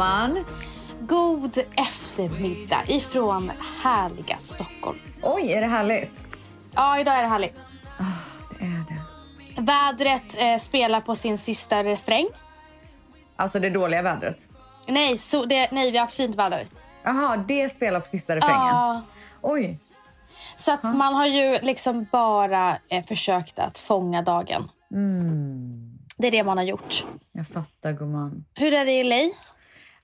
Gumman. God eftermiddag ifrån härliga Stockholm. Oj, är det härligt? Ja, idag är det härligt. Det är det. Vädret eh, spelar på sin sista refräng. Alltså det dåliga vädret. Nej, så det, nej vi har haft fint väder. Jaha, det spelar på sista refrängen. Ja, Oj. så att man har ju liksom bara eh, försökt att fånga dagen. Det är det man har gjort. Jag fattar gumman. Hur är det i LA?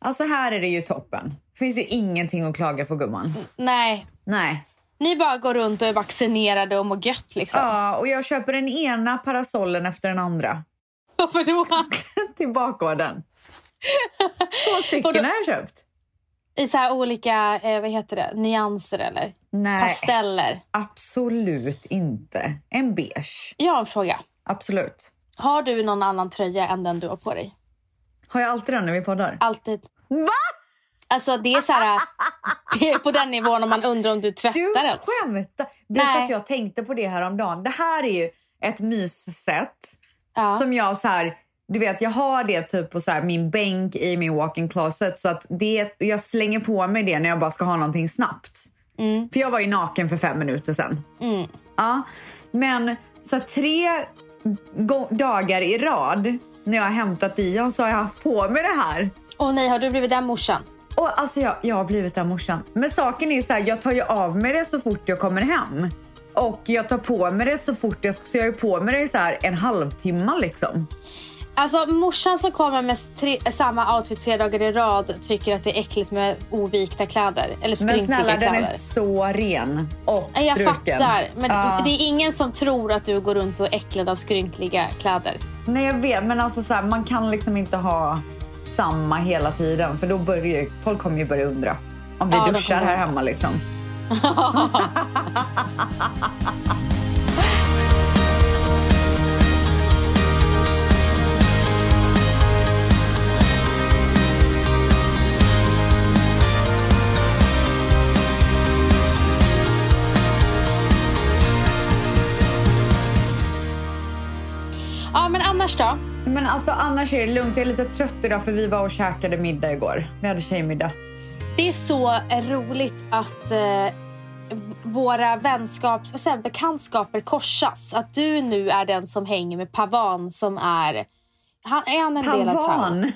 Alltså här är det ju toppen. finns ju ingenting att klaga på gumman. Nej, Nej. ni bara går runt och är vaccinerade och mår gött liksom. Ja, och jag köper den ena parasollen efter den andra. Varför då? Till bakgården. Två stycken då- har jag köpt. I så olika, eh, vad heter det, nyanser eller? Nej, Pasteller. absolut inte. En beige. Jag har en fråga. Absolut. Har du någon annan tröja än den du har på dig? Har jag alltid den när vi poddar? Alltid. Va? Alltså det är så här, det är på den nivån om man undrar om du Du tvättar ens. skämtar! Vet du att jag tänkte på det här om dagen. Det här är ju ett myssätt Ja. som jag så här, du vet jag har det typ på så här, min bänk i min walk-in closet så att det, jag slänger på mig det när jag bara ska ha någonting snabbt. Mm. För jag var ju naken för fem minuter sedan. Mm. Ja, men så tre dagar i rad när jag har hämtat Dion så har jag haft på mig det här. Åh nej, har du blivit den morsan? Och alltså jag, jag har blivit den morsan. Men saken är så här, jag tar ju av mig det så fort jag kommer hem. Och jag tar på mig det så fort jag, så jag är på mig det så här en halvtimme liksom. Alltså morsan som kommer med tre, samma outfit tre dagar i rad tycker att det är äckligt med ovikta kläder. Eller Men skrynkliga snälla den kläder. är så ren och Ja, Jag struken. fattar, men Ja. det är ingen som tror att du går runt och är äcklad av skrynkliga kläder. Nej jag vet men alltså så här, man kan liksom inte ha samma hela tiden för då börjar ju, folk kommer ju börja undra. Om vi Ja, duschar här hemma liksom. Ja, men annars då? Men alltså annars är det lugnt. Jag är lite trött idag för vi var och käkade middag igår. Vi hade tjejmiddag. Det är så roligt att eh, våra vänskaps, jag, bekantskaper korsas. Att du nu är den som hänger med Pavan som är... Han, är han en del av? Pavan.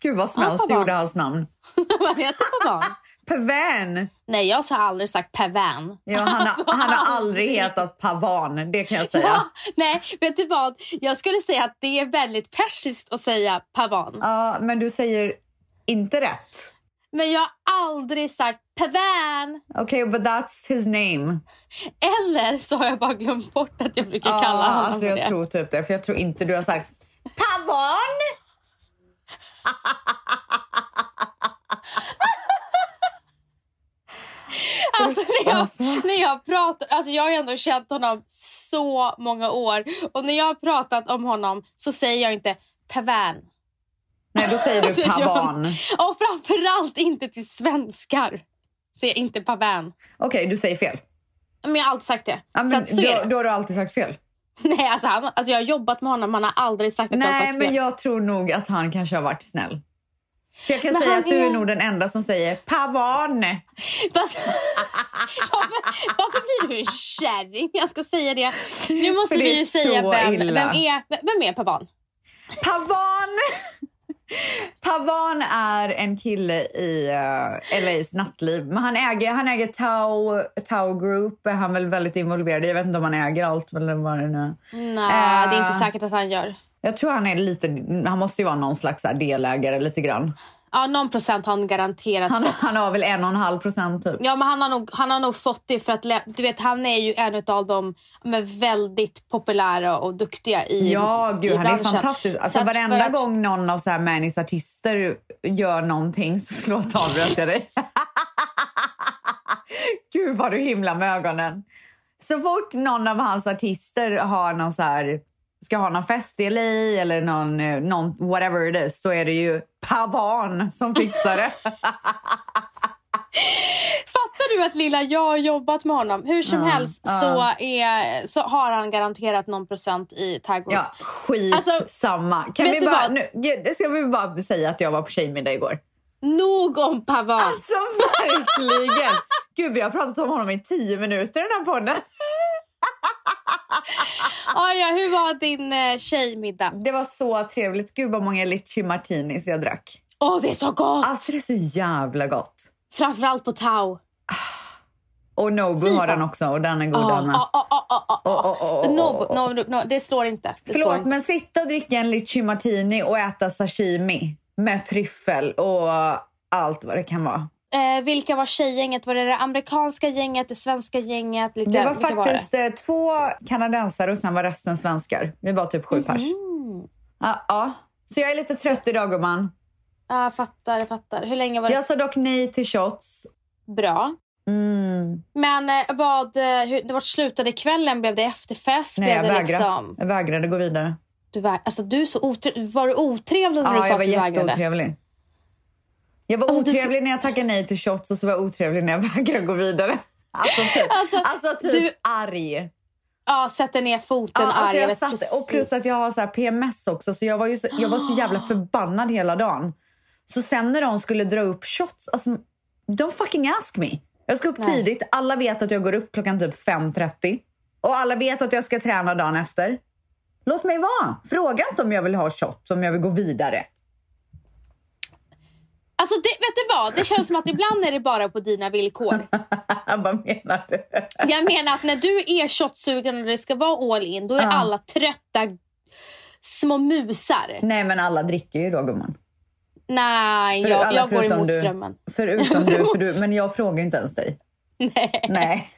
Gud vad smälst du Pavan. gjorde hans namn. Vad heter Pavan? Pavan. Nej, jag har aldrig sagt Pavan. Ja, han, har, Alltså, han har aldrig hetat Pavan, det kan jag säga. Ja, nej, vet du vad? Jag skulle säga att det är väldigt persiskt att säga Pavan. Ja, men du säger inte rätt. Men jag har aldrig sagt Pavan. Okej, but that's his name. Eller så har jag bara glömt bort att jag brukar Ja, kalla honom alltså för jag det. tror typ det. För jag tror inte du har sagt Pavan. Alltså, när, jag, Alltså. när jag pratar, alltså jag har ändå känt honom så många år och när jag har pratat om honom så säger jag inte Pavan. Nej, då säger Alltså, du jag- Pavan. Och framförallt inte till svenskar. Säger inte Pavan. Okej, du säger fel. Men jag har alltid sagt det. Ja, så men att, så är då, då har du alltid sagt fel. Nej, alltså, han, alltså jag har jobbat med honom, han har aldrig sagt att jag har Nej, sagt men fel. jag tror nog att han kanske har varit snäll. För jag kan Men säga att du är nog den enda som säger Pavan. Fast, varför, varför blir du en kärring jag ska säga det? Nu måste det vi ju säga så vem, vem är, vem är Pavan? Pavan! Pavan är en kille i uh, LAs nattliv. Men han äger, han äger Tao, Tao Group. Är han väl väldigt involverad i. Jag vet inte om han äger allt eller vad det nu. Nej, det är inte Eh. säkert att han gör. Jag tror han är lite, han måste ju vara någon slags delägare lite grann. Ja, någon procent har han garanterat Han, fått. han har väl en och en halv procent typ. Ja, men han har, nog, han har nog fått det för att du vet, han är ju en av de men, väldigt populära och duktiga i Ja, i gud, han är branschen. fantastisk. Så Alltså, varenda att- gång någon av så här Mannys artister gör någonting så förlåt avbröt jag dig. gud vad du himlar med ögonen. Så fort någon av hans artister har någon så här, ska ha någon fest i LA eller någon, eh, någon whatever it is, då är det ju Pavan som fixar det. Fattar du att lilla jag har jobbat med honom? Hur som Ja, helst ja. så, är, så har han garanterat någon procent i tag Ja, skit Alltså, samma. Kan vi bara, nu, ska vi bara säga att jag var på tjejmiddag igår? Nog om Pavan. Alltså verkligen! Gud, vi har pratat om honom i tio minuter i den här podden. Ah, ja, hur var din eh, tjejmiddag? Det var så trevligt. Gud vad många litchi martinis jag drack. Åh, det är så gott! Alltså det är så jävla gott. Framförallt på Tau. Och Nobu Fy har den också och den är god Ja, den med. No, åh. no, no, det slår inte. Det slår Förlåt, inte. men sitta och dricka en litchi martini och äta sashimi med tryffel och allt vad det kan vara. Eh, vilka var tjejgänget? Var det det amerikanska gänget, det svenska gänget? Vilka, Det var faktiskt eh, två kanadensare och sen var resten svenskar. Vi var typ sju pers. Mm. Ja, ja. Så jag är lite trött idag gumman. Ja, jag fattar, jag fattar. Hur länge var det? Jag sa dock nej till shots. Bra. Mm. Men eh, vad, eh, hur, det var slutade kvällen? Blev det efterfest? Nej, jag blev det vägrade. liksom... Jag vägrade gå vidare. Du, vä- alltså, du är så otre- var du otrevlig när Ja, du sa jag att var du vägrade? jätteotrevlig. Jag var Alltså, du- otrevlig när jag tackade nej till shots och så var jag otrevlig när jag vägrade gå vidare. Alltså typ, Alltså, alltså, typ du- arg. Ja, sätter ner foten Ja, alltså arg. jag vet satt, och plus att jag har så här PMS också så jag var, ju så, jag var så jävla förbannad hela dagen. Så sen när de skulle dra upp shots, alltså don't fucking ask me. Jag ska upp Nej. tidigt, alla vet att jag går upp klockan typ 5.30. Och alla vet att jag ska träna dagen efter. Låt mig vara. Fråga inte om jag vill ha shots, om jag vill gå vidare. Alltså, det, vet du vad? Det känns som att ibland är det bara på dina villkor. Vad menar du? Jag menar att när du är shotsugen och det ska vara all in, då är Ja. alla trötta små musar. Nej men alla dricker ju då gumman. Nej, För jag, jag går emot du. strömmen. Förutom du, för du, men jag frågar inte ens dig. Nej. Nej,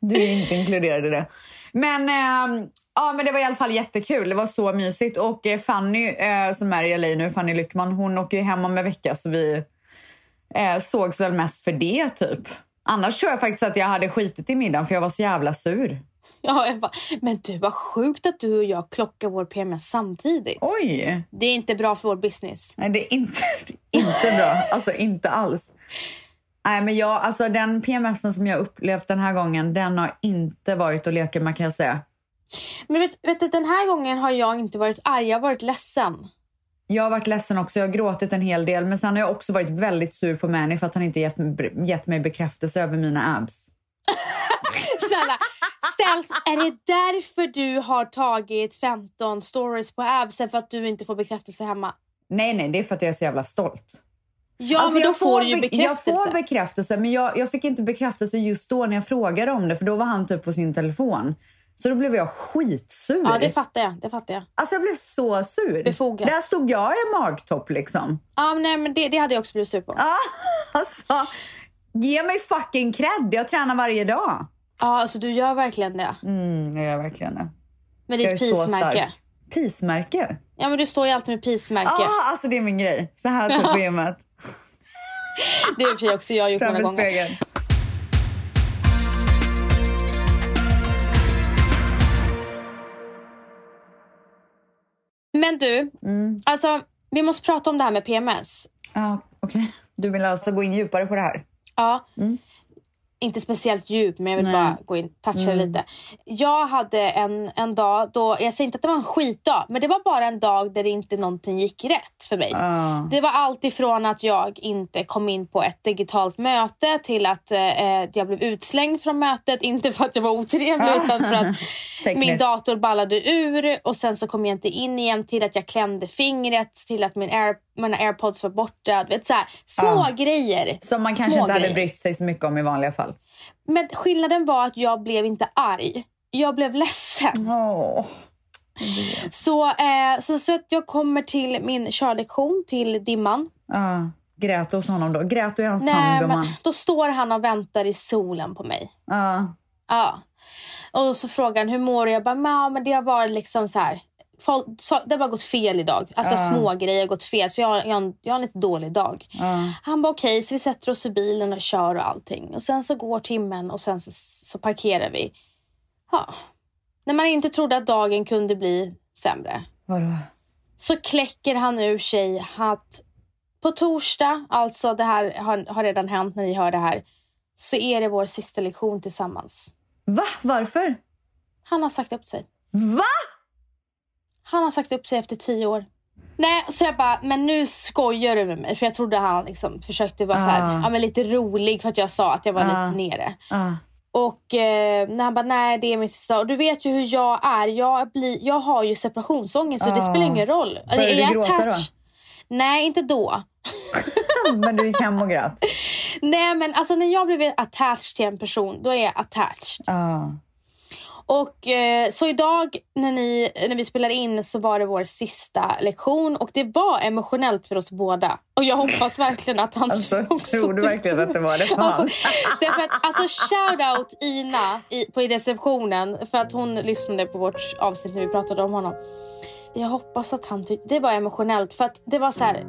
du är inte inkluderad i det. Men, ehm, ja, men det var i alla fall jättekul. Det var så mysigt. Och eh, Fanny eh, som är i LA nu, Fanny Lyckman, hon åker ju hem om en vecka så vi eh, sågs väl mest för det typ. Annars tror jag faktiskt att jag hade skitit i middagen för jag var så jävla sur. Ja, jag bara, men du, vad sjukt att du och jag klockar vår PMS samtidigt. Oj! Det är inte bra för vår business. Nej, det är inte, inte bra. Alltså inte alls. Nej, men jag, alltså den PMSen som jag upplevt den här gången, den har inte varit att leka med kan jag säga. Men vet, vet du, den här gången har jag inte varit arg, jag har varit ledsen. Jag har varit ledsen också, jag har gråtit en hel del. Men sen har jag också varit väldigt sur på Manny för att han inte gett, gett mig bekräftelse över mina abs. Snälla, ställs, är det därför du har tagit 15 stories på absen för att du inte får bekräftelse hemma? Nej, nej, det är för att jag är så jävla stolt. Ja, Alltså, men då jag får du ju be- bekräftelse. Jag får bekräftelse, men jag, jag fick inte bekräftelse just då när jag frågade om det. För då var han typ på sin telefon. Så då blev jag skitsur. Ja, det fattar jag. Det fattar jag. Alltså jag blev så sur. Befogat. Där stod jag i magtopp liksom. Ja, men, nej, men det, det hade jag också blivit sur på. Ja, alltså. Ge mig fucking cred. Jag tränar varje dag. Ja, alltså du gör verkligen det. Mm, jag gör verkligen det. Med Jag är ditt pismärke. Pismärke? Ja, men du står ju alltid med pismärke. Ja, alltså det är min grej. Så här typ på gymmet. Det har i också jag gjort några Framför gånger. spegeln. Men du, Mm. alltså vi måste prata om det här med PMS. Ja, okej. Du vill alltså gå in djupare på det här? Ja. Mm. Inte speciellt djup, men jag vill Nej. bara gå in toucha Mm. lite. Jag hade en, en dag då, jag säger inte att det var en skitdag, men det var bara en dag där inte någonting gick rätt för mig. Ja. Det var allt ifrån att jag inte kom in på ett digitalt möte till att eh, jag blev utslängd från mötet. Inte för att jag var otrevlig utan för att min dator ballade ur och sen så kom jag inte in igen till att jag klämde fingret till att min air, mina airpods var borta. Vet, så här, små Ja. grejer. Som man kanske Små inte hade grejer. brytt sig så mycket om i vanliga fall. Men skillnaden var att jag blev inte arg. Jag blev ledsen. Åh. Så, eh, så, så att jag kommer till min körlektion till Dimman. Ja. Grät du hos honom då? Grät du i hans Nej, men gumman? då står han och väntar i solen på mig. Ja. Ja. Och så frågar han hur mår du? Jag bara, "Ja, men det har varit liksom så här. Folk, så, det har bara gått fel idag. Alltså Ja. små grejer har gått fel. Så jag, har- jag, har en- jag har en lite dålig dag. Ja. Han bara okej, så vi sätter oss i bilen och kör och allting. Och sen så går timmen och sen så, så parkerar vi. Ja. När man inte trodde att dagen kunde bli sämre Vadå? så kläcker han ur sig att på torsdag, alltså det här har, har redan hänt när ni hör det här, så är det vår sista lektion tillsammans. Va? Varför? Han har sagt upp sig. Va? Han har sagt upp sig efter tio år. Nej, så jag bara, men nu skojar du med mig. För jag trodde han liksom försökte vara så här, Ah. ja, men lite rolig för att jag sa att jag var Ah. lite nere. Ah. Och eh, när han bara, nej det är min sista. Och du vet ju hur jag är. Jag, blir, jag har ju separationsångest så det spelar ingen roll. Började du gråta attached? Nej, inte då. Men du gick hem och grät? Nej, men alltså när jag blev attached till en person, då är jag attached. Och eh, så idag när, ni, när vi spelar in så var det vår sista lektion och det var emotionellt för oss båda. Och jag hoppas verkligen att han Alltså, också tror du verkligen att det var det? Fan. Alltså, därför att, alltså shout out Ina i, på i receptionen för att hon lyssnade på vårt avsnitt när vi pratade om honom. Jag hoppas att han tyckte det var emotionellt för att det var så här.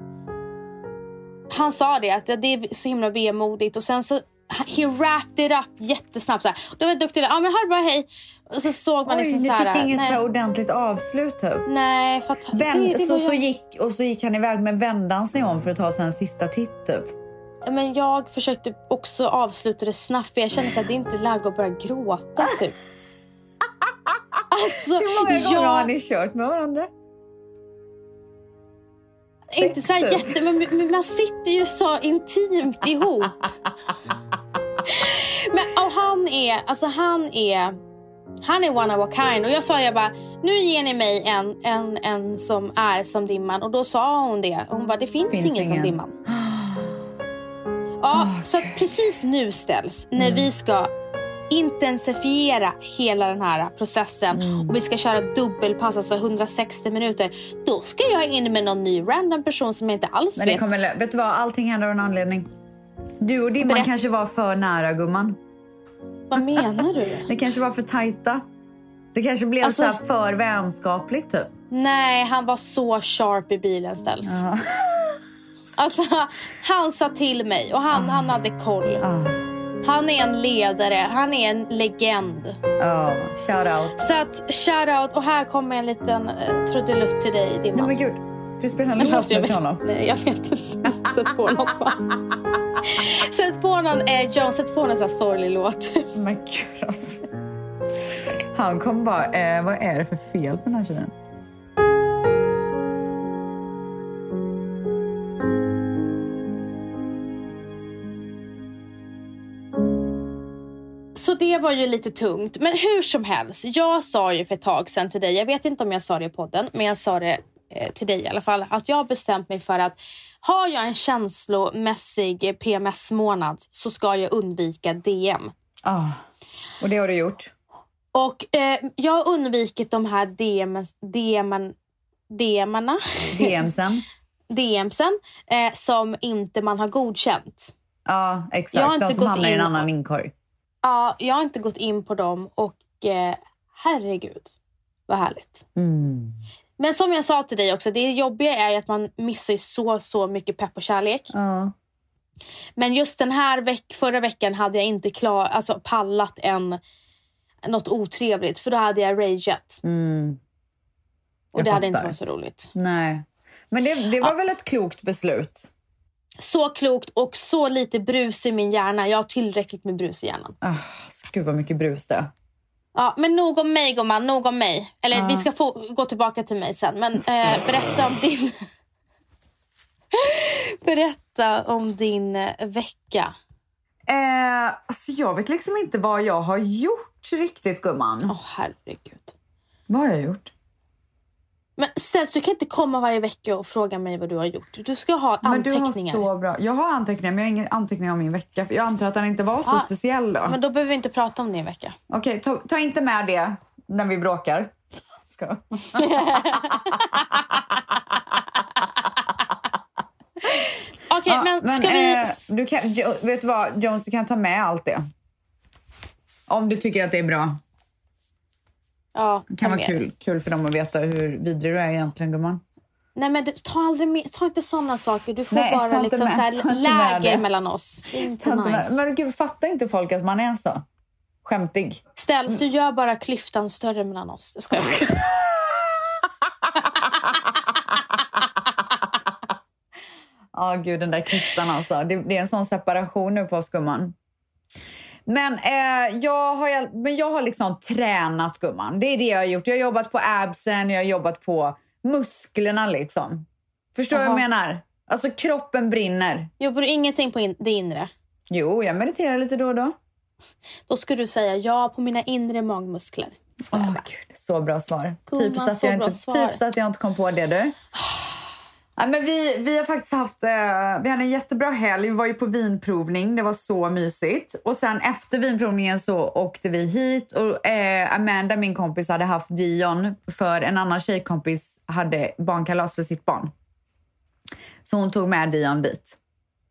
Han sa det att det är så himla vemodigt och sen så he wrapped it up jättesnabbt. Så här. Då var jag duktig. Ja men ha det bra hej. Och så såg man Oj, liksom ni så här. fick inget nej, så ordentligt avslut typ? nej för att Vänd, det, det så, så gick, och så gick han iväg, men vände han sig om för att ta sig en sista titt typ? Men jag försökte också avsluta det snabbt för jag kände så att det är inte läge att börja gråta typ. Alltså, Hur många gånger har jag, ni kört med varandra? Inte så här jätte, men, men man sitter ju så intimt ihop. Men och han är, alltså han är, han är one of a kind. Och jag sa jag bara, nu ger ni mig en, en, en som är som Dimman. Och då sa hon det. Hon bara, det finns, Finns ingen, som ingen. Dimman. Ja, så att precis nu ställs, när vi ska intensifiera hela den här processen och vi ska köra dubbelpass, alltså 160 minuter. Då ska jag in med någon ny random person som jag inte alls Men det vet. kommer, vet du vad, allting händer av en anledning. Du och Dimman Berätta. kanske var för nära gumman. Vad menar du? Det kanske var för tajta. Det kanske blev Alltså- så här för vänskapligt typ. Nej, han var så sharp i bilen ställs. Ja. Alltså, han sa till mig och han, han hade koll. Ah. Han är en ledare, han är en legend. Ja, shout out. Så att shout out och här kommer en liten uh, trudelutt till dig Nej Dimman. men gud, du spelar en låt alltså, med honom. nej, jag vet inte. Sätt på något? Sätt på någon, eh, John, sätt på någon sån här sorglig låt. Men gud alltså. Han kom bara, eh, vad är det för fel på den här tjejen? Det var ju lite tungt. Men hur som helst, jag sa ju för ett tag sedan till dig, jag vet inte om jag sa det i podden, men jag sa det eh, till dig i alla fall, att jag har bestämt mig för att har jag en känslomässig PMS-månad så ska jag undvika DM. Ah. Och det har du gjort? Och eh, jag har undvikit de här DM, DM, DMarna, DMsen? DMsen eh, som inte man har godkänt. Ja, exakt. Jag har inte De som gått hamnar i en in- annan inkorg. Ja, jag har inte gått in på dem och eh, herregud vad härligt. Mm. Men som jag sa till dig också, det jobbiga är att man missar så, så mycket pepp och kärlek. Ja. Men just den här veck förra veckan hade jag inte klar, alltså pallat en, något otrevligt för då hade jag rageat. Mm. Och Jag det hade inte fattar. varit så roligt. Nej. Men det, det var väl ett klokt beslut? Så klokt och så lite brus i min hjärna. Jag har tillräckligt med brus i hjärnan. Ah, så gud vad mycket brus det. Ja, men nog om mig gumman, nog om mig. Eller Ja. vi ska få gå tillbaka till mig sen. Men eh, berätta om din... berätta om din eh, vecka. Eh, alltså jag vet liksom inte vad jag har gjort riktigt gumman. Åh herregud. Vad har jag gjort? Men Stens, du kan inte komma varje vecka och fråga mig vad du har gjort. Du ska ha Men du anteckningar. har så bra. Jag har anteckningar men jag har ingen anteckning om min vecka. Jag antar att den inte var så Ah, speciell då. Men då behöver vi inte prata om din vecka. Okej, ta, ta inte med det när vi bråkar. Ska. Okej, Ja, men ska vi... eh, du kan, vet du vad Jones, du kan ta med allt det. Om du tycker att det är bra. Ja, Det kan vara kul, kul för dem att veta hur vidrig du är egentligen gumman. Nej, men du, ta, aldrig med, ta inte såna saker. Du får Nej, bara liksom med- så här läger mellan oss. Det är inte Ta inte med- nice. Men gud, fattar inte folk att man är så? Skämtig. Ställs, du gör bara klyftan större mellan oss. Jag skojar. Ja, gud den där klyftan alltså. Det, det är en sån separation nu på oss gumman. Men, eh, jag har, men jag har liksom tränat gumman. Det är det jag har gjort. Jag har jobbat på absen, jag har jobbat på musklerna liksom. Förstår du vad jag menar? Alltså kroppen brinner. Jobbar du ingenting på in det inre? Jo, jag mediterar lite då och då. Då ska du säga ja på mina inre magmuskler. Åh oh, gud, så bra svar. Typ, så att jag inte, svar. typ så att jag inte kom på det du. Ja, men vi, vi har faktiskt haft eh, vi hade en jättebra helg. Vi var ju på vinprovning. Det var så mysigt. Och sen efter vinprovningen så åkte vi hit och eh, Amanda, min kompis, hade haft Dion för en annan tjejkompis hade barnkalas för sitt barn. Så hon tog med Dion dit.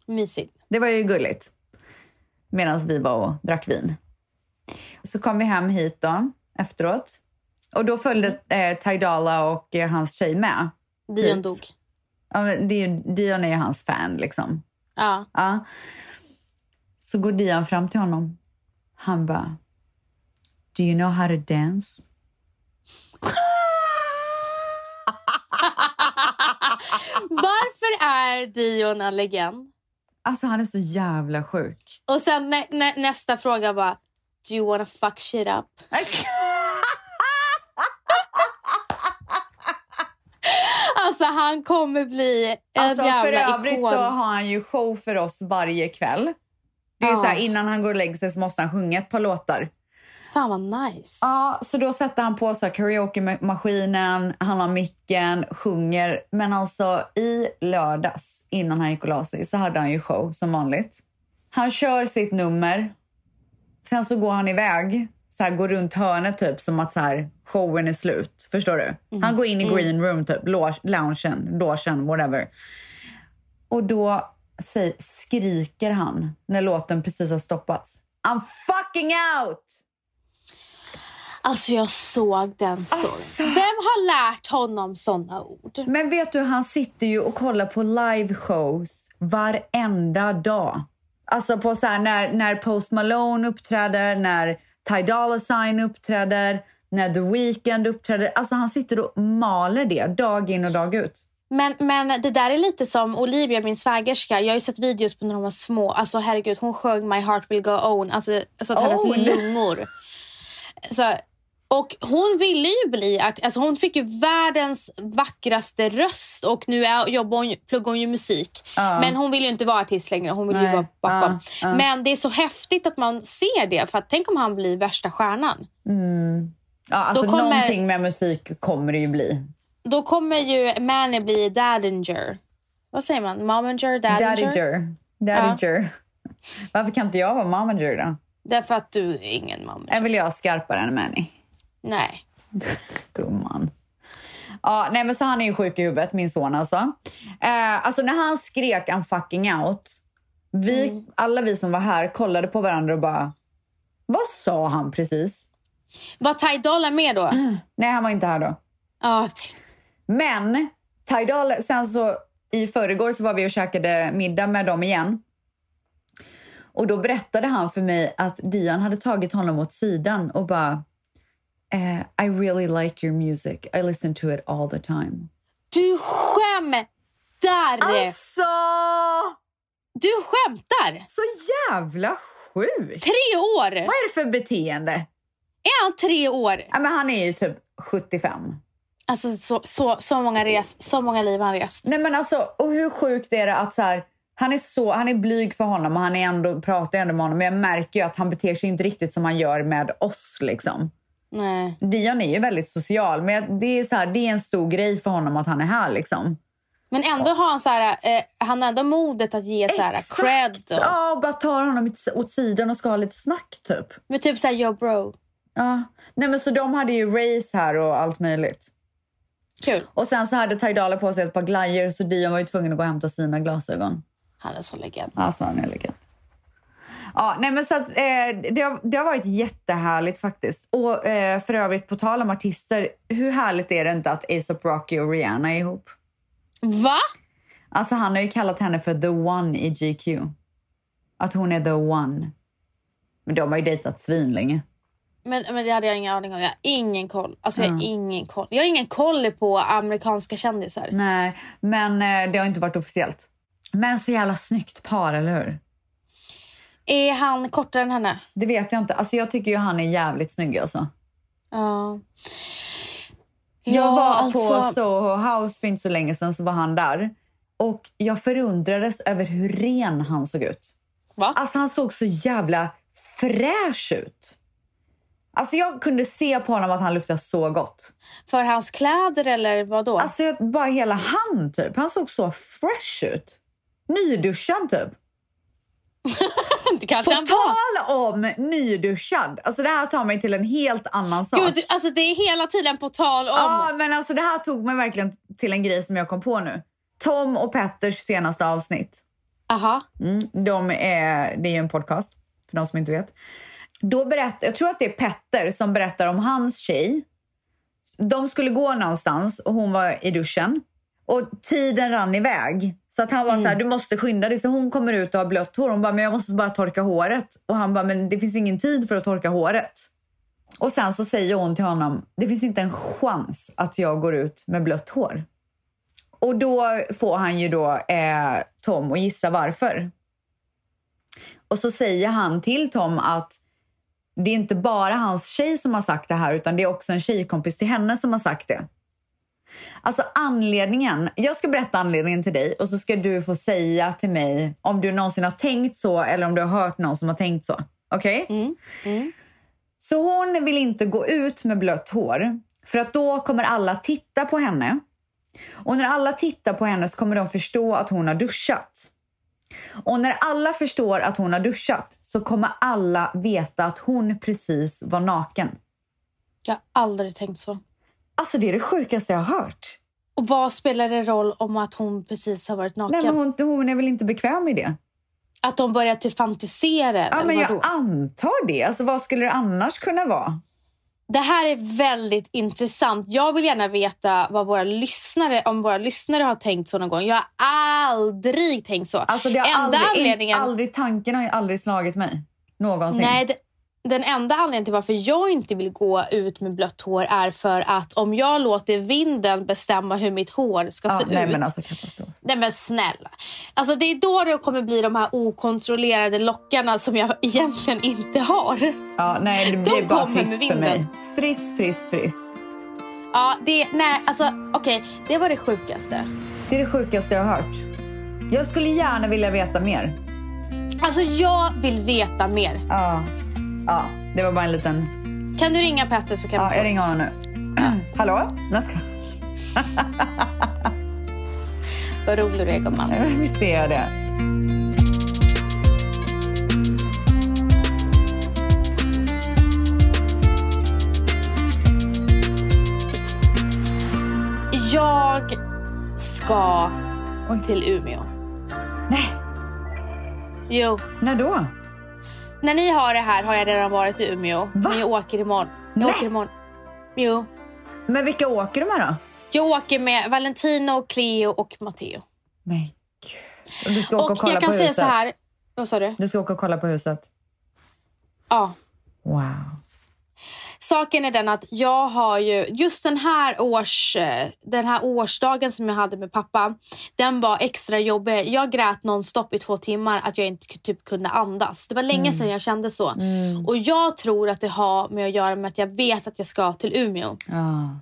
Mysigt. Det var ju gulligt. Medan vi var och drack vin. Så kom vi hem hit då efteråt. Och då följde eh, Tidala och eh, hans tjej med. Dion hit. dog. Ja, men det är, Dion är ju hans fan liksom. Ja. ja. Så går Dion fram till honom. Han bara... Do you know how to dance? Varför är Dion en legend? Alltså han är så jävla sjuk. Och sen nä nä nästa fråga bara... Do you wanna fuck shit up? Alltså han kommer bli en alltså, jävla För övrigt ikon. så har han ju show för oss varje kväll. Det är ja. så här, innan han går och lägger sig så måste han sjunga ett par låtar. Fan vad nice. Ja, så då sätter han på så karaoke-maskinen, han har micken, sjunger. Men alltså i lördags innan han gick och la sig så hade han ju show som vanligt. Han kör sitt nummer. Sen så går han iväg så här, går runt hörnet typ som att så här, showen är slut. Förstår du? Mm. Han går in i mm. green room, typ, loungen, logen, whatever. Och då säg, skriker han när låten precis har stoppats. I'm fucking out! Alltså jag såg den storyn. Alltså. Vem har lärt honom såna ord? Men vet du, han sitter ju och kollar på live shows varenda dag. Alltså på så här, när, när Post Malone uppträder, när Ty Dolla Sign uppträder, när The Weeknd uppträder. Alltså han sitter och maler det dag in och dag ut. Men, men det där är lite som Olivia, min svägerska. Jag har ju sett videos på när de var små. Alltså herregud, hon sjöng My heart will go on. Alltså så att oh. hennes lungor. Så, och hon ville ju bli art alltså hon fick ju världens vackraste röst och nu är, jobbar hon, pluggar hon ju musik. Uh. Men hon vill ju inte vara artist längre, hon vill Nej. ju vara bakom. Uh. Uh. Men det är så häftigt att man ser det, för att tänk om han blir värsta stjärnan. Mm. Ja, alltså kommer, någonting med musik kommer det ju bli. Då kommer ju Manny bli Dadinger. Vad säger man? Momager? Dadinger? Dadinger. Dadinger. Varför kan inte jag vara momager då? Därför att du är ingen momager. Är väl jag skarpare än Manny? Nej. Gumman. Ja, nej men så han är ju sjuk i huvudet, min son alltså. Eh, alltså när han skrek I'm fucking out. Vi, mm. Alla vi som var här kollade på varandra och bara, vad sa han precis? Var Ty Dolla med då? Nej, han var inte här då. Oh, men Ty Dolla, sen så i förrgår så var vi och käkade middag med dem igen. Och då berättade han för mig att Dian hade tagit honom åt sidan och bara Uh, I really like your music. I listen to it all the time. Du skämtar! Alltså! Du skämtar! Så jävla sjukt! Tre år! Vad är det för beteende? Är han tre år? Ja, men han är ju typ 75. Alltså så, så, så, många, res, så många liv han rest. Nej men alltså, och hur sjukt är det att så här, han är så, han är blyg för honom och han är ändå, pratar ändå med honom. Men jag märker ju att han beter sig inte riktigt som han gör med oss liksom. Nej. Dion är ju väldigt social, men det är, så här, det är en stor grej för honom att han är här. Liksom. Men ändå har han så här, eh, han har ändå modet att ge så här cred. Och... Ja, och bara tar honom åt sidan och ska ha lite snack typ. Men typ såhär, yo bro. Ja. Nej men så de hade ju race här och allt möjligt. Kul. Och sen så hade Tajdala på sig ett par glajjor så Dion var ju tvungen att gå och hämta sina glasögon. Han är så legend. Alltså han är legend. Ja, nej men så att, eh, det, har, det har varit jättehärligt faktiskt. Och eh, för övrigt, på tal om artister, hur härligt är det inte att ASAP Rocky och Rihanna är ihop? Va? Alltså han har ju kallat henne för the one i GQ. Att hon är the one. Men de har ju dejtat svinlänge. Men, men det hade jag ingen aning om. Jag har ingen koll. Alltså, jag, har ingen koll. jag har ingen koll på amerikanska kändisar. Nej, men eh, det har inte varit officiellt. Men så jävla snyggt par, eller hur? Är han kortare än henne? Det vet jag inte. Alltså jag tycker ju han är jävligt snygg alltså. Ja. Jag var alltså- på Soho House för inte så länge sedan, så var han där. Och jag förundrades över hur ren han såg ut. Va? Alltså han såg så jävla fräsch ut. Alltså jag kunde se på honom att han luktade så gott. För hans kläder eller vad då? Alltså bara hela han typ. Han såg så fresh ut. Nyduschad typ. det kanske På han var. tal om nyduschad. Alltså det här tar mig till en helt annan sak. Gud, alltså det är hela tiden på tal om... Ja, men alltså det här tog mig verkligen till en grej som jag kom på nu. Tom och Petters senaste avsnitt. Aha. Mm, de är, det är ju en podcast, för de som inte vet. Då berätt, jag tror att det är Petter som berättar om hans tjej. De skulle gå någonstans och hon var i duschen. Och tiden rann iväg. Så att han var så här, du måste skynda dig. Så hon kommer ut och har blött hår. Hon bara, men jag måste bara torka håret. Och han bara, men det finns ingen tid för att torka håret. Och sen så säger hon till honom, det finns inte en chans att jag går ut med blött hår. Och då får han ju då eh, Tom att gissa varför. Och så säger han till Tom att det är inte bara hans tjej som har sagt det här utan det är också en tjejkompis till henne som har sagt det. Alltså anledningen, jag ska berätta anledningen till dig och så ska du få säga till mig om du någonsin har tänkt så eller om du har hört någon som har tänkt så. Okej? Mm. Mm. Så hon vill inte gå ut med blött hår för att då kommer alla titta på henne. Och när alla tittar på henne så kommer de förstå att hon har duschat. Och när alla förstår att hon har duschat så kommer alla veta att hon precis var naken. Jag har aldrig tänkt så. Alltså det är det sjukaste jag har hört. Och vad spelar det roll om att hon precis har varit naken? Nej, men hon, hon är väl inte bekväm med det? Att de börjar typ fantisera? Ja, men jag antar det. Alltså vad skulle det annars kunna vara? Det här är väldigt intressant. Jag vill gärna veta vad våra lyssnare, om våra lyssnare har tänkt så någon gång. Jag har aldrig tänkt så. Alltså det har Enda aldrig, anledningen... aldrig, tanken har ju aldrig slagit mig. Någonsin. Nej, det, den enda anledningen till varför jag inte vill gå ut med blött hår är för att om jag låter vinden bestämma hur mitt hår ska ja, se nej ut. men alltså katastrof. Nej men snälla. Alltså det är då det kommer bli de här okontrollerade lockarna som jag egentligen inte har. Ja, nej, det De blir bara kommer med friss för mig. Friss, friss, friss. Ja, det, nej alltså okej, det var det sjukaste. Det är det sjukaste jag har hört. Jag skulle gärna vilja veta mer. Alltså jag vill veta mer. Ja, ja det var bara en liten... Kan du ringa Petter så kan Ja, vi jag få... ringer honom nu. Hallå? Jag ska... Vad rolig du är gumman. Visst är jag det. Jag ska Oj. till Umeå. Nej, Jo, när då? När ni har det här har jag redan varit i Umeå. Va? Men jag åker imorgon. Jag Nej. åker imorgon. Jo. Men vilka åker du med då? Jag åker med Valentino, Cleo och Matteo. Men gud. Och du ska åka och, Och kolla jag kan på säga huset? så här. Vad sa du? Du ska åka och kolla på huset? Ja. Wow. Saken är den att jag har ju, just den här, års, eh, den här årsdagen som jag hade med pappa, den var extra jobbig. Jag grät nonstop i två timmar att jag inte typ kunde andas. Det var länge sedan jag kände så. Och jag tror att det har med att göra med att jag vet att jag ska till Umeå. Ja.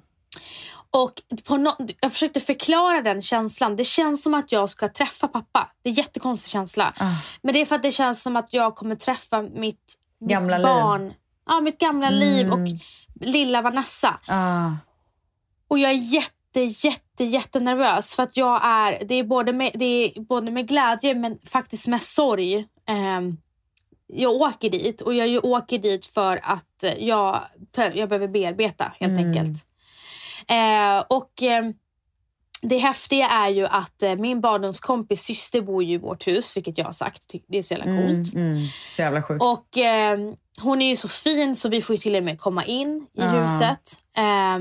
Och no jag försökte förklara den känslan. Det känns som att jag ska träffa pappa. Det är en jättekonstig känsla. Ah. Men det är för att det känns som att jag kommer träffa mitt, Gamla mitt liv. Ja, mitt gamla liv och lilla Vanessa. Ah. Och jag är jätte, jätte, jättenervös för att jag är, det är både med, det är både med glädje men faktiskt med sorg. Ehm, jag åker dit och jag åker dit för att eh, jag, jag behöver bearbeta helt enkelt. Eh, och eh, det häftiga är ju att eh, min barndomskompis syster bor ju i vårt hus, vilket jag har sagt. Det är så jävla coolt. Mm, mm. Så jävla sjukt. Och eh, hon är ju så fin så vi får ju till och med komma in i Ja. huset. Eh,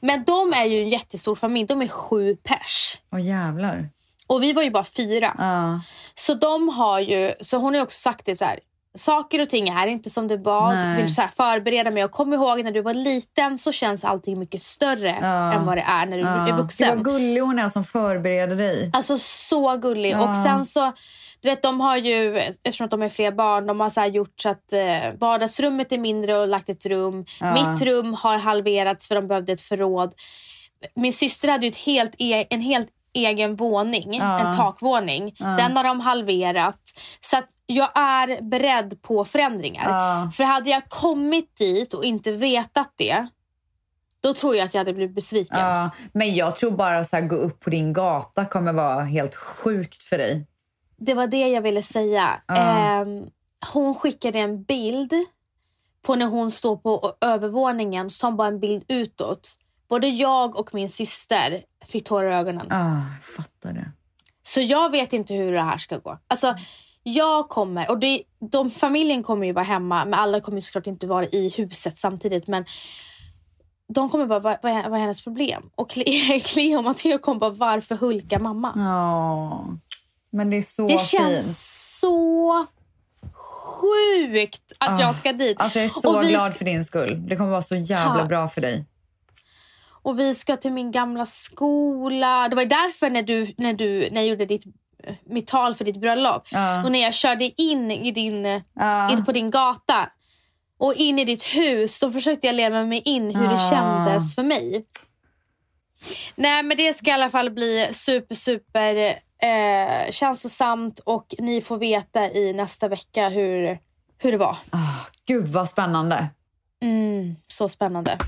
men de är ju en jättestor familj. De är sju pers. Åh jävlar. Och vi var ju bara fyra. Ja. Så de har ju, så hon har också sagt det så här. Saker och ting är inte som det var. Nej. Du vill så förbereda mig. Och kom ihåg när du var liten så känns allting mycket större Ja. än vad det är när du är Gud vuxen. vad gullig hon är som förbereder dig. Alltså så gullig. Ja. Och sen så, du vet de har ju, eftersom att de är fler barn, de har så gjort så att eh, vardagsrummet är mindre och lagt ett rum. Ja. Mitt rum har halverats för de behövde ett förråd. Min syster hade ju ett helt e- en helt egen våning, Ja. en takvåning. Den har de halverat. Så att jag är beredd på förändringar. Ja. För hade jag kommit dit och inte vetat det, då tror jag att jag hade blivit besviken. Ja, men jag tror bara här, gå upp på din gata kommer vara helt sjukt för dig. Det var det jag ville säga. Ja. Ehm, hon skickade en bild på när hon står på övervåningen som bara en bild utåt. Både jag och min syster fick tårar i ögonen. Ah, fattar det. Så jag vet inte hur det här ska gå. Alltså, jag kommer, och det, de, familjen kommer ju vara hemma, men alla kommer ju såklart inte vara i huset samtidigt. Men de kommer bara, vad, vad, är, hennes problem? Och Cle- Cleo och Matteo kommer bara, varför hulkar mamma? Ja, men det är så Det fint. känns så sjukt att Ah. jag ska dit. Alltså jag är så vi, glad för din skull. Det kommer vara så jävla Ta- bra för dig. Och vi ska till min gamla skola. Det var därför när du, när du när jag gjorde ditt, mitt tal för ditt bröllop Ja. och när jag körde in, i din, Ja. in på din gata och in i ditt hus, då försökte jag leva mig in hur det Ah. kändes för mig. Nej men det ska i alla fall bli super super eh, känslosamt och ni får veta i nästa vecka hur, hur det var. Ah, gud vad spännande. Mm, så spännande.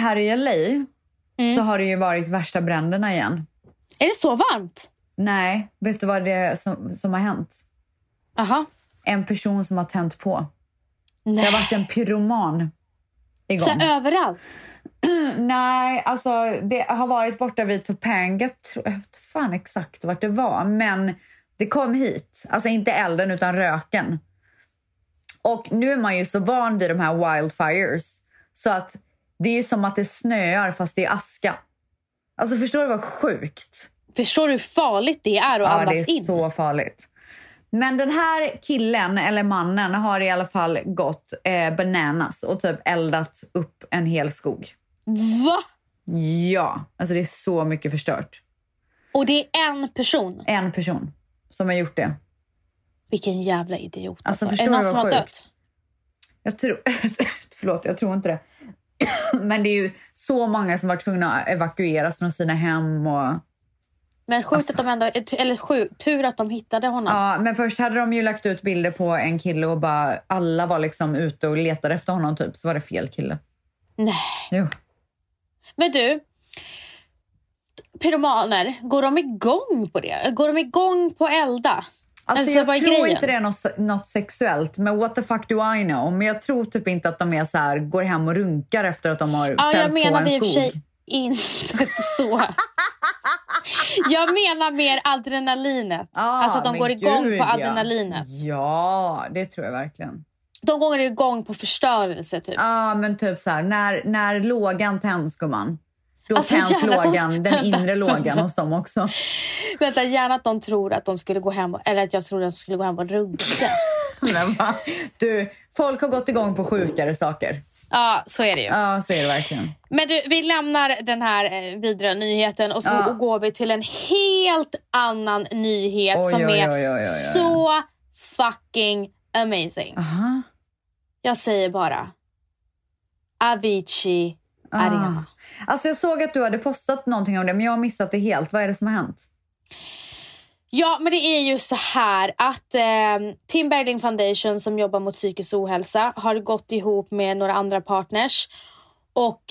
Här i LA Mm. så har det ju varit värsta bränderna igen. Är det så varmt? Nej, vet du vad det är som, som har hänt? Aha. En person som har tänt på. Det Nej. har varit en pyroman igång. Så överallt? Nej, alltså det har varit borta vid Topanga. Jag vet fan exakt vart det var, men det kom hit. Alltså inte elden utan röken. Och nu är man ju så van vid de här wildfires så att det är som att det snöar fast det är aska. Alltså förstår du vad sjukt? Förstår du hur farligt det är att Ja, andas det är in? så farligt. Men den här killen, eller mannen, har i alla fall gått eh, bananas och typ eldat upp en hel skog. Va? Ja, alltså det är så mycket förstört. Och det är en person? En person som har gjort det. Vilken jävla idiot. Alltså, Alltså, är det någon som har dött? Jag tror, förlåt, jag tror inte det. Men det är ju så många som var tvungna att evakueras från sina hem. Och, Men sjukt Alltså. att de ändå, eller sjukt, tur att de hittade honom. ja, men först hade de ju lagt ut bilder på en kille och bara alla var liksom ute och letade efter honom typ. Så var det fel kille. Nej. Jo. Men du, pyromaner, går de igång på det? Går de igång på elda? Alltså, Alltså, jag tror grejen? inte det är något, något sexuellt, men what the fuck do I know? Men jag tror typ inte att de är så här, går hem och runkar efter att de har Ja, tänt jag på menade en i och för skog. sig inte så. jag menar mer adrenalinet. Ah, alltså att de går igång gud, på ja. adrenalinet. Ja, det tror jag verkligen. De går igång på förstörelse typ. Ja, men typ så här, när, när lågan tänds, gumman. Då Alltså, tänds att de- lågan, den inre lågan hos dem också. Vänta, gärna att de tror att de skulle gå hem, och- eller att jag trodde att de skulle gå hem och runka. Men va? Du, folk har gått igång på sjukare saker. Ja, så är det ju. Ja, så är det verkligen. Men du, vi lämnar den här eh, vidriga nyheten och så Ja. går vi till en helt annan nyhet Oj, som oj, är oj. så fucking amazing. Aha. Jag säger bara Avicii Arena. Ah. Alltså jag såg att du hade postat någonting om det, men jag har missat det helt. Vad är det som har hänt? Ja, men det är ju så här att eh, Tim Bergling Foundation som jobbar mot psykisk ohälsa har gått ihop med några andra partners och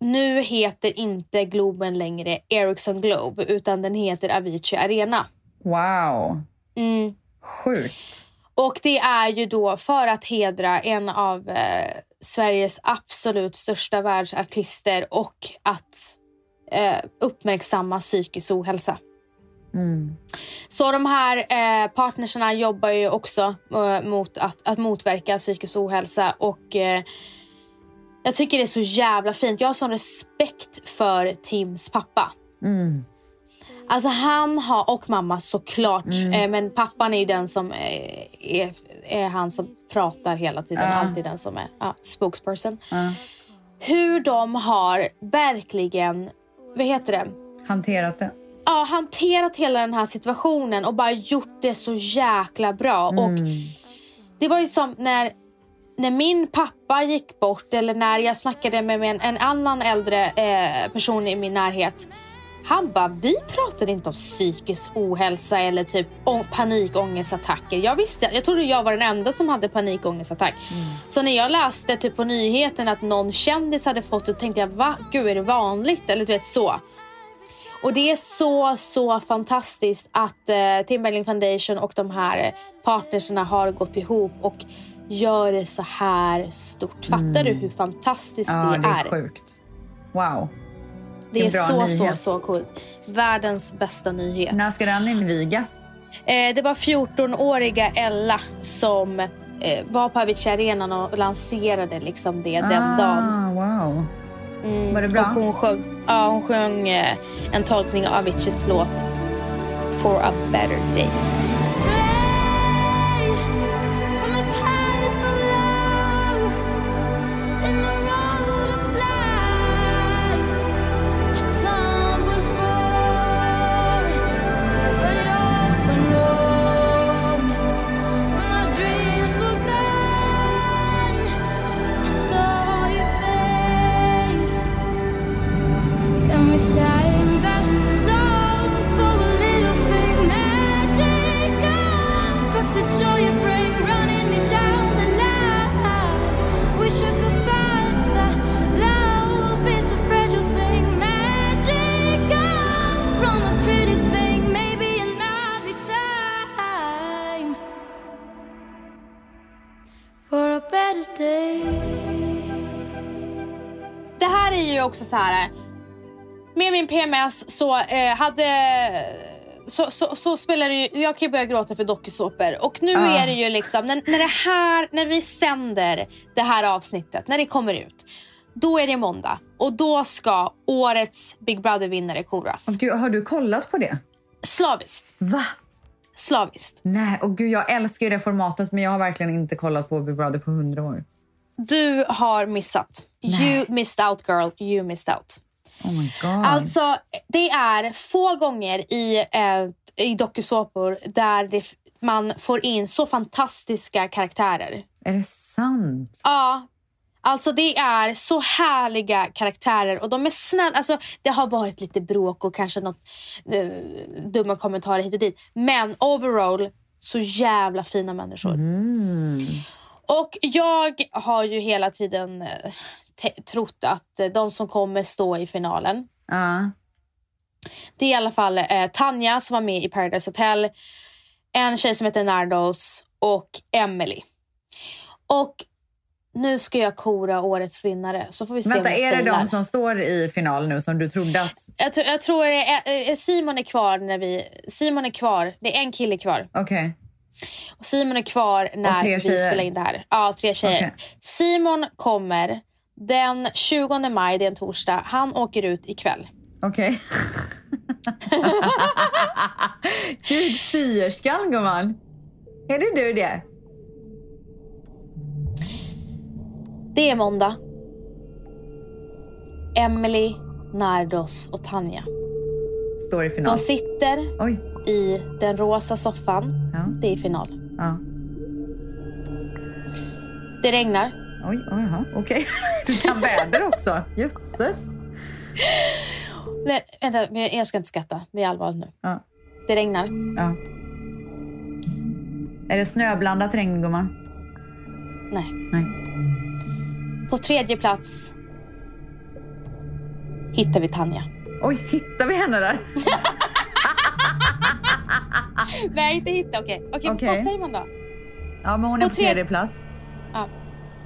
nu heter inte Globen längre Ericsson Globe utan den heter Avicii Arena. Wow, Mm. sjukt. Och det är ju då för att hedra en av eh, Sveriges absolut största världsartister och att eh, uppmärksamma psykisk ohälsa. Mm. Så de här eh, partnerserna jobbar ju också eh, mot att, att motverka psykisk ohälsa och eh, jag tycker det är så jävla fint. Jag har sån respekt för Tims pappa. Mm. Alltså han har, och mamma såklart, Mm. eh, men pappan är den som eh, är, är han som pratar hela tiden. Ja. Alltid den som är ja, spokesperson. Ja. Hur de har verkligen, vad heter det? Hanterat det. Ja, hanterat hela den här situationen och bara gjort det så jäkla bra. Och Mm. det var ju som när, när min pappa gick bort eller när jag snackade med en, en annan äldre eh, person i min närhet. Han bara, vi pratade inte om psykisk ohälsa eller typ panikångestattacker. Jag visste, jag trodde jag var den enda som hade panikångestattack. Så när jag läste typ på nyheten att någon kändis hade fått det tänkte jag, va? Gud är det vanligt? Eller du vet så. Och det är så, så fantastiskt att eh, Timberlake Foundation och de här partnerserna har gått ihop och gör det så här stort. Fattar du hur fantastiskt Ja, det, det är? är sjukt. Wow. Det är så, så, nyhet. så coolt. Världens bästa nyhet. När ska den invigas? Eh, det var 14-åriga Ella som eh, var på Avicii Arenan och lanserade liksom det den dagen. Ah, wow. Mm, Var det bra? Och hon sjöng, ja, hon sjöng eh, en tolkning av Aviciis låt For a better day. Också så här. Med min PMS så eh, hade... Så, så, så spelade ju, jag kan ju börja gråta för dokusåpor. Och nu Ah. är det ju liksom, när, när, det här, när vi sänder det här avsnittet, när det kommer ut. Då är det måndag och då ska årets Big Brother-vinnare koras. Åh, Gud, har du kollat på det? Slaviskt. Va? Slaviskt. Nej, och gud, jag älskar ju det formatet men jag har verkligen inte kollat på Big Brother på hundra år. Du har missat. You missed out girl, you missed out. Oh my god. Alltså, det är få gånger i, eh, i dokusåpor där det, man får in så fantastiska karaktärer. Är det sant? Ja, alltså det är så härliga karaktärer och de är snälla. Alltså, det har varit lite bråk och kanske något eh, dumma kommentarer hit och dit. Men overall, så jävla fina människor. Och jag har ju hela tiden eh, trott att eh, de som kommer stå i finalen Ja. Det är i alla fall eh, Tanja som var med i Paradise Hotel, en tjej som heter Nardos och Emily. Och nu ska jag kora årets vinnare så får vi se Vänta, är det de som står i final nu som du trodde att... jag, tr- jag tror är, eh, Simon är kvar när vi... Simon är kvar. Det är en kille kvar. Okej. Och Simon är kvar när vi spelar in det här. Ja, tre tjejer. Okej. Simon kommer den 20 maj, det är en torsdag. Han åker ut ikväll. Okej. Gud, syerskan gumman. Är det du det? Det är måndag. Emily, Nardos och Tanja. Står i final. De sitter Oj. i den rosa soffan. Ja. Det är final. Ja. Det regnar. Oj, oj, jaha. Okej. Du kan väder också. Jösses. Nej, vänta, men jag ska inte skratta. Vi är allvarligt nu. Ja. Det regnar. ja. Är det snöblandat regn gumman? Nej. Nej. På tredje plats hittar vi Tanja. Oj, hittar vi henne där? Nej, inte hitta. Okej, okej, Okej. vad säger man då? Ja, men hon är På på tre- tredje plats.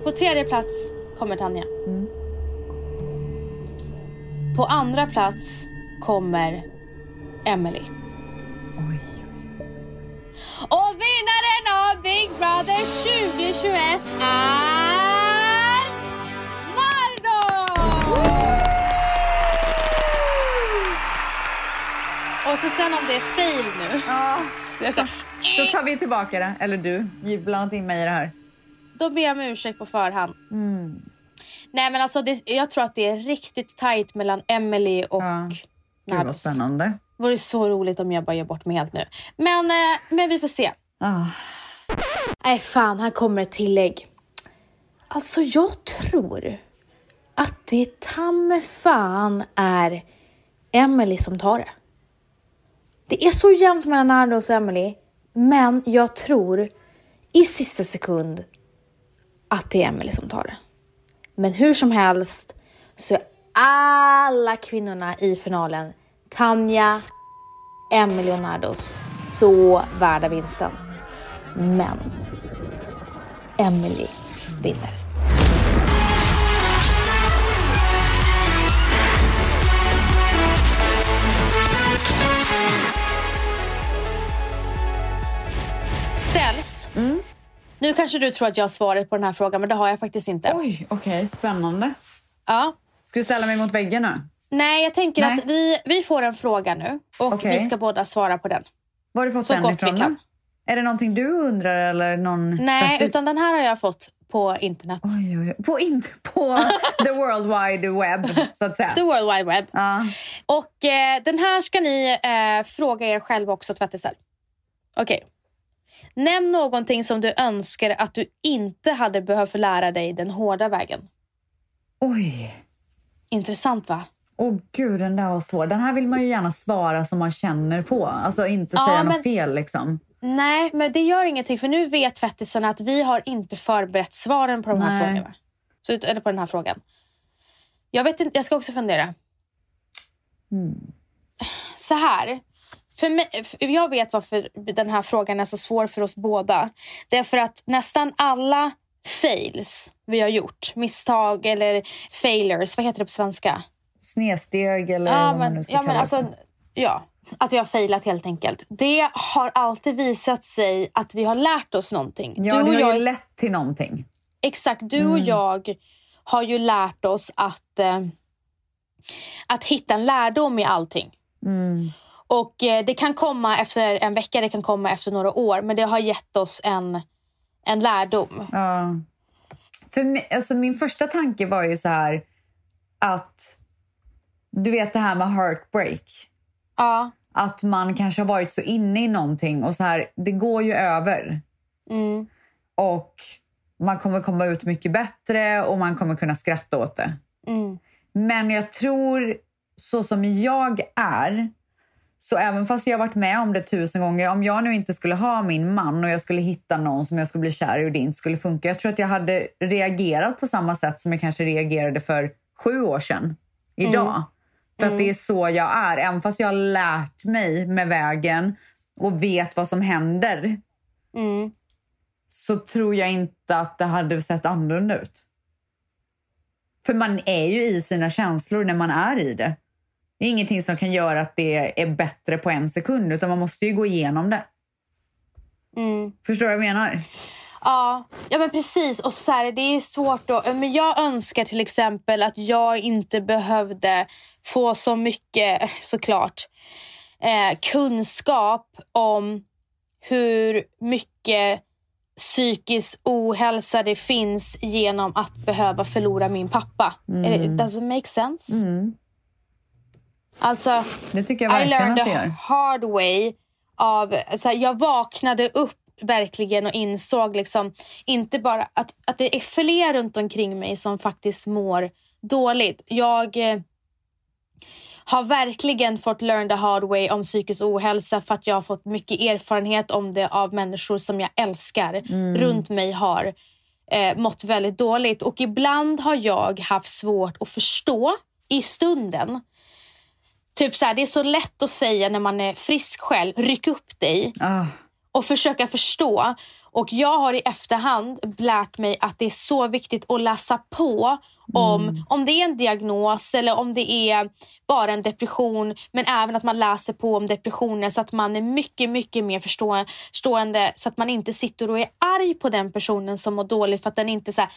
På tredje plats kommer Tanja. Mm. På andra plats kommer Emily. Oj. Och vinnaren av Big Brother 2021 är Nardo! så sen om det är fail nu. Ja, Så jag, känner, då tar vi tillbaka det. Eller du, blandat in mig i det här. Då ber jag om ursäkt på förhand. Mm. Nej men alltså det, jag tror att det är riktigt tight mellan Emily och Ja. Gud vad spännande. Det vore så roligt om jag bara gör bort mig helt nu. Men, eh, men vi får se. Ah. Nej fan, här kommer ett tillägg. Alltså jag tror att det ta mig fan är Emily som tar det. Det är så jämnt mellan Nardos och Emily, men jag tror i sista sekund att det är Emily som tar det. Men hur som helst så är alla kvinnorna i finalen, Tanja, Emily och Nardos, så värda vinsten. Men Emily vinner. Ställs. Nu kanske du tror att jag har svaret på den här frågan, men det har jag faktiskt inte. Oj, okej. spännande. Ja. Ska du ställa mig mot väggen nu? Nej, jag tänker Nej. att vi, vi får en fråga nu och Okej. vi ska båda svara på den. Var har du fått Så den gott ifrån? vi kan. Är det någonting du undrar eller någon Nej, tvättis? utan den här har jag fått på internet. Oj, oj, oj. På, inte på the world wide web, så att säga. The World Wide Web. Ja. Och eh, den här ska ni eh, fråga er själva också, tvättisar. Okej. Nämn någonting som du önskar att du inte hade behövt lära dig den hårda vägen. Oj. Intressant va? Åh gud, den där var svår. Den här vill man ju gärna svara som man känner på. Alltså inte Ja, säga men- något fel liksom. Nej, men det gör ingenting för nu vet tvättisarna att vi har inte förberett svaren på de här Nej. frågorna. Så, eller på den här frågan. Jag vet inte, jag ska också fundera. Så här. För mig, jag vet varför den här frågan är så svår för oss båda. Det är för att nästan alla fails vi har gjort, misstag eller failures, vad heter det på svenska? Snedsteg eller Ja, vad man nu men, ska ja, kalla men det alltså, ja, att vi har failat helt enkelt. Det har alltid visat sig att vi har lärt oss någonting. Ja, du och det har jag, ju lett till någonting. Exakt, du Mm. och jag har ju lärt oss att, eh, att hitta en lärdom i allting. Mm. Och eh, det kan komma efter en vecka, det kan komma efter några år, men det har gett oss en, en lärdom. Ja. För alltså min första tanke var ju så här att du vet det här med heartbreak. Ja. Att man kanske har varit så inne i någonting och så här, det går ju över. Mm. Och man kommer komma ut mycket bättre och man kommer kunna skratta åt det. Mm. Men jag tror, så som jag är, så även fast jag varit med om det tusen gånger, om jag nu inte skulle ha min man och jag skulle hitta någon som jag skulle bli kär i och det inte skulle funka, jag tror att jag hade reagerat på samma sätt som jag kanske reagerade för sju år sedan idag. För att det är så jag är. Även fast jag har lärt mig med vägen och vet vad som händer Mm. så tror jag inte att det hade sett annorlunda ut. För man är ju i sina känslor när man är i det. Det är ingenting som kan göra att det är bättre på en sekund utan man måste ju gå igenom det. Mm. Förstår du vad jag menar? Ja, ja men precis. Och så här, det är svårt då. Men jag önskar till exempel att jag inte behövde få så mycket, såklart, eh, kunskap om hur mycket psykisk ohälsa det finns genom att behöva förlora min pappa. Does it make sense? Alltså, Det tycker jag I verkligen learned att det gör. hard way av, så här, jag vaknade upp verkligen och insåg liksom inte bara att, att det är fler runt omkring mig som faktiskt mår dåligt. Jag eh, har verkligen fått learn the hard way om psykisk ohälsa för att jag har fått mycket erfarenhet om det av människor som jag älskar runt mig har eh, mått väldigt dåligt. Och ibland har jag haft svårt att förstå i stunden Typ så här, det är så lätt att säga när man är frisk själv, ryck upp dig Ah, och försöka förstå. Och jag har i efterhand lärt mig att det är så viktigt att läsa på om, om det är en diagnos eller om det är bara en depression. Men även att man läser på om depressioner så att man är mycket, mycket mer förstå- förstående. Så att man inte sitter och är arg på den personen som mår dåligt för att den inte så här,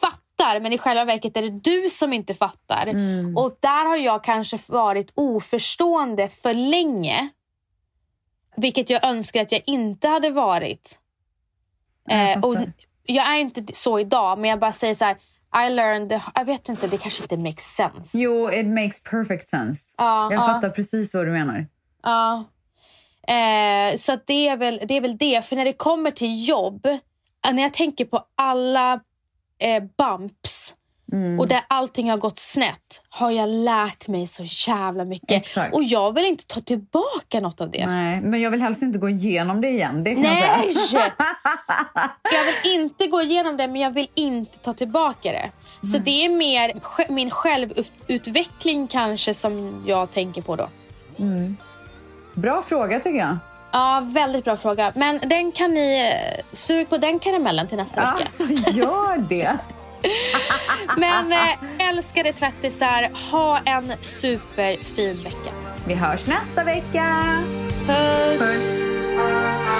fattar fattar men i själva verket är det du som inte fattar. Mm. Och där har jag kanske varit oförstående för länge. Vilket jag önskar att jag inte hade varit. Jag Eh, och jag är inte så idag men jag bara säger så här. I learned, jag vet inte, det kanske inte makes sense. Jo, it makes perfect sense. Ja, jag ja. fattar precis vad du menar. Ja. Eh, så det, är väl, det är väl det. För när det kommer till jobb, när jag tänker på alla eh, bumps Mm. och där allting har gått snett har jag lärt mig så jävla mycket. Exakt. Och jag vill inte ta tillbaka något av det. Nej, men jag vill helst inte gå igenom det igen. Det kan Nej! jag säga. Jag vill inte gå igenom det men jag vill inte ta tillbaka det. Så Mm. det är mer min självutveckling kanske som jag tänker på då. Bra fråga tycker jag. Ja, väldigt bra fråga. Men den kan ni eh, sug på den karamellen till nästa vecka. Alltså, gör det. Men eh, älskade tvättisar, ha en superfin vecka. Vi hörs nästa vecka. Puss! Puss.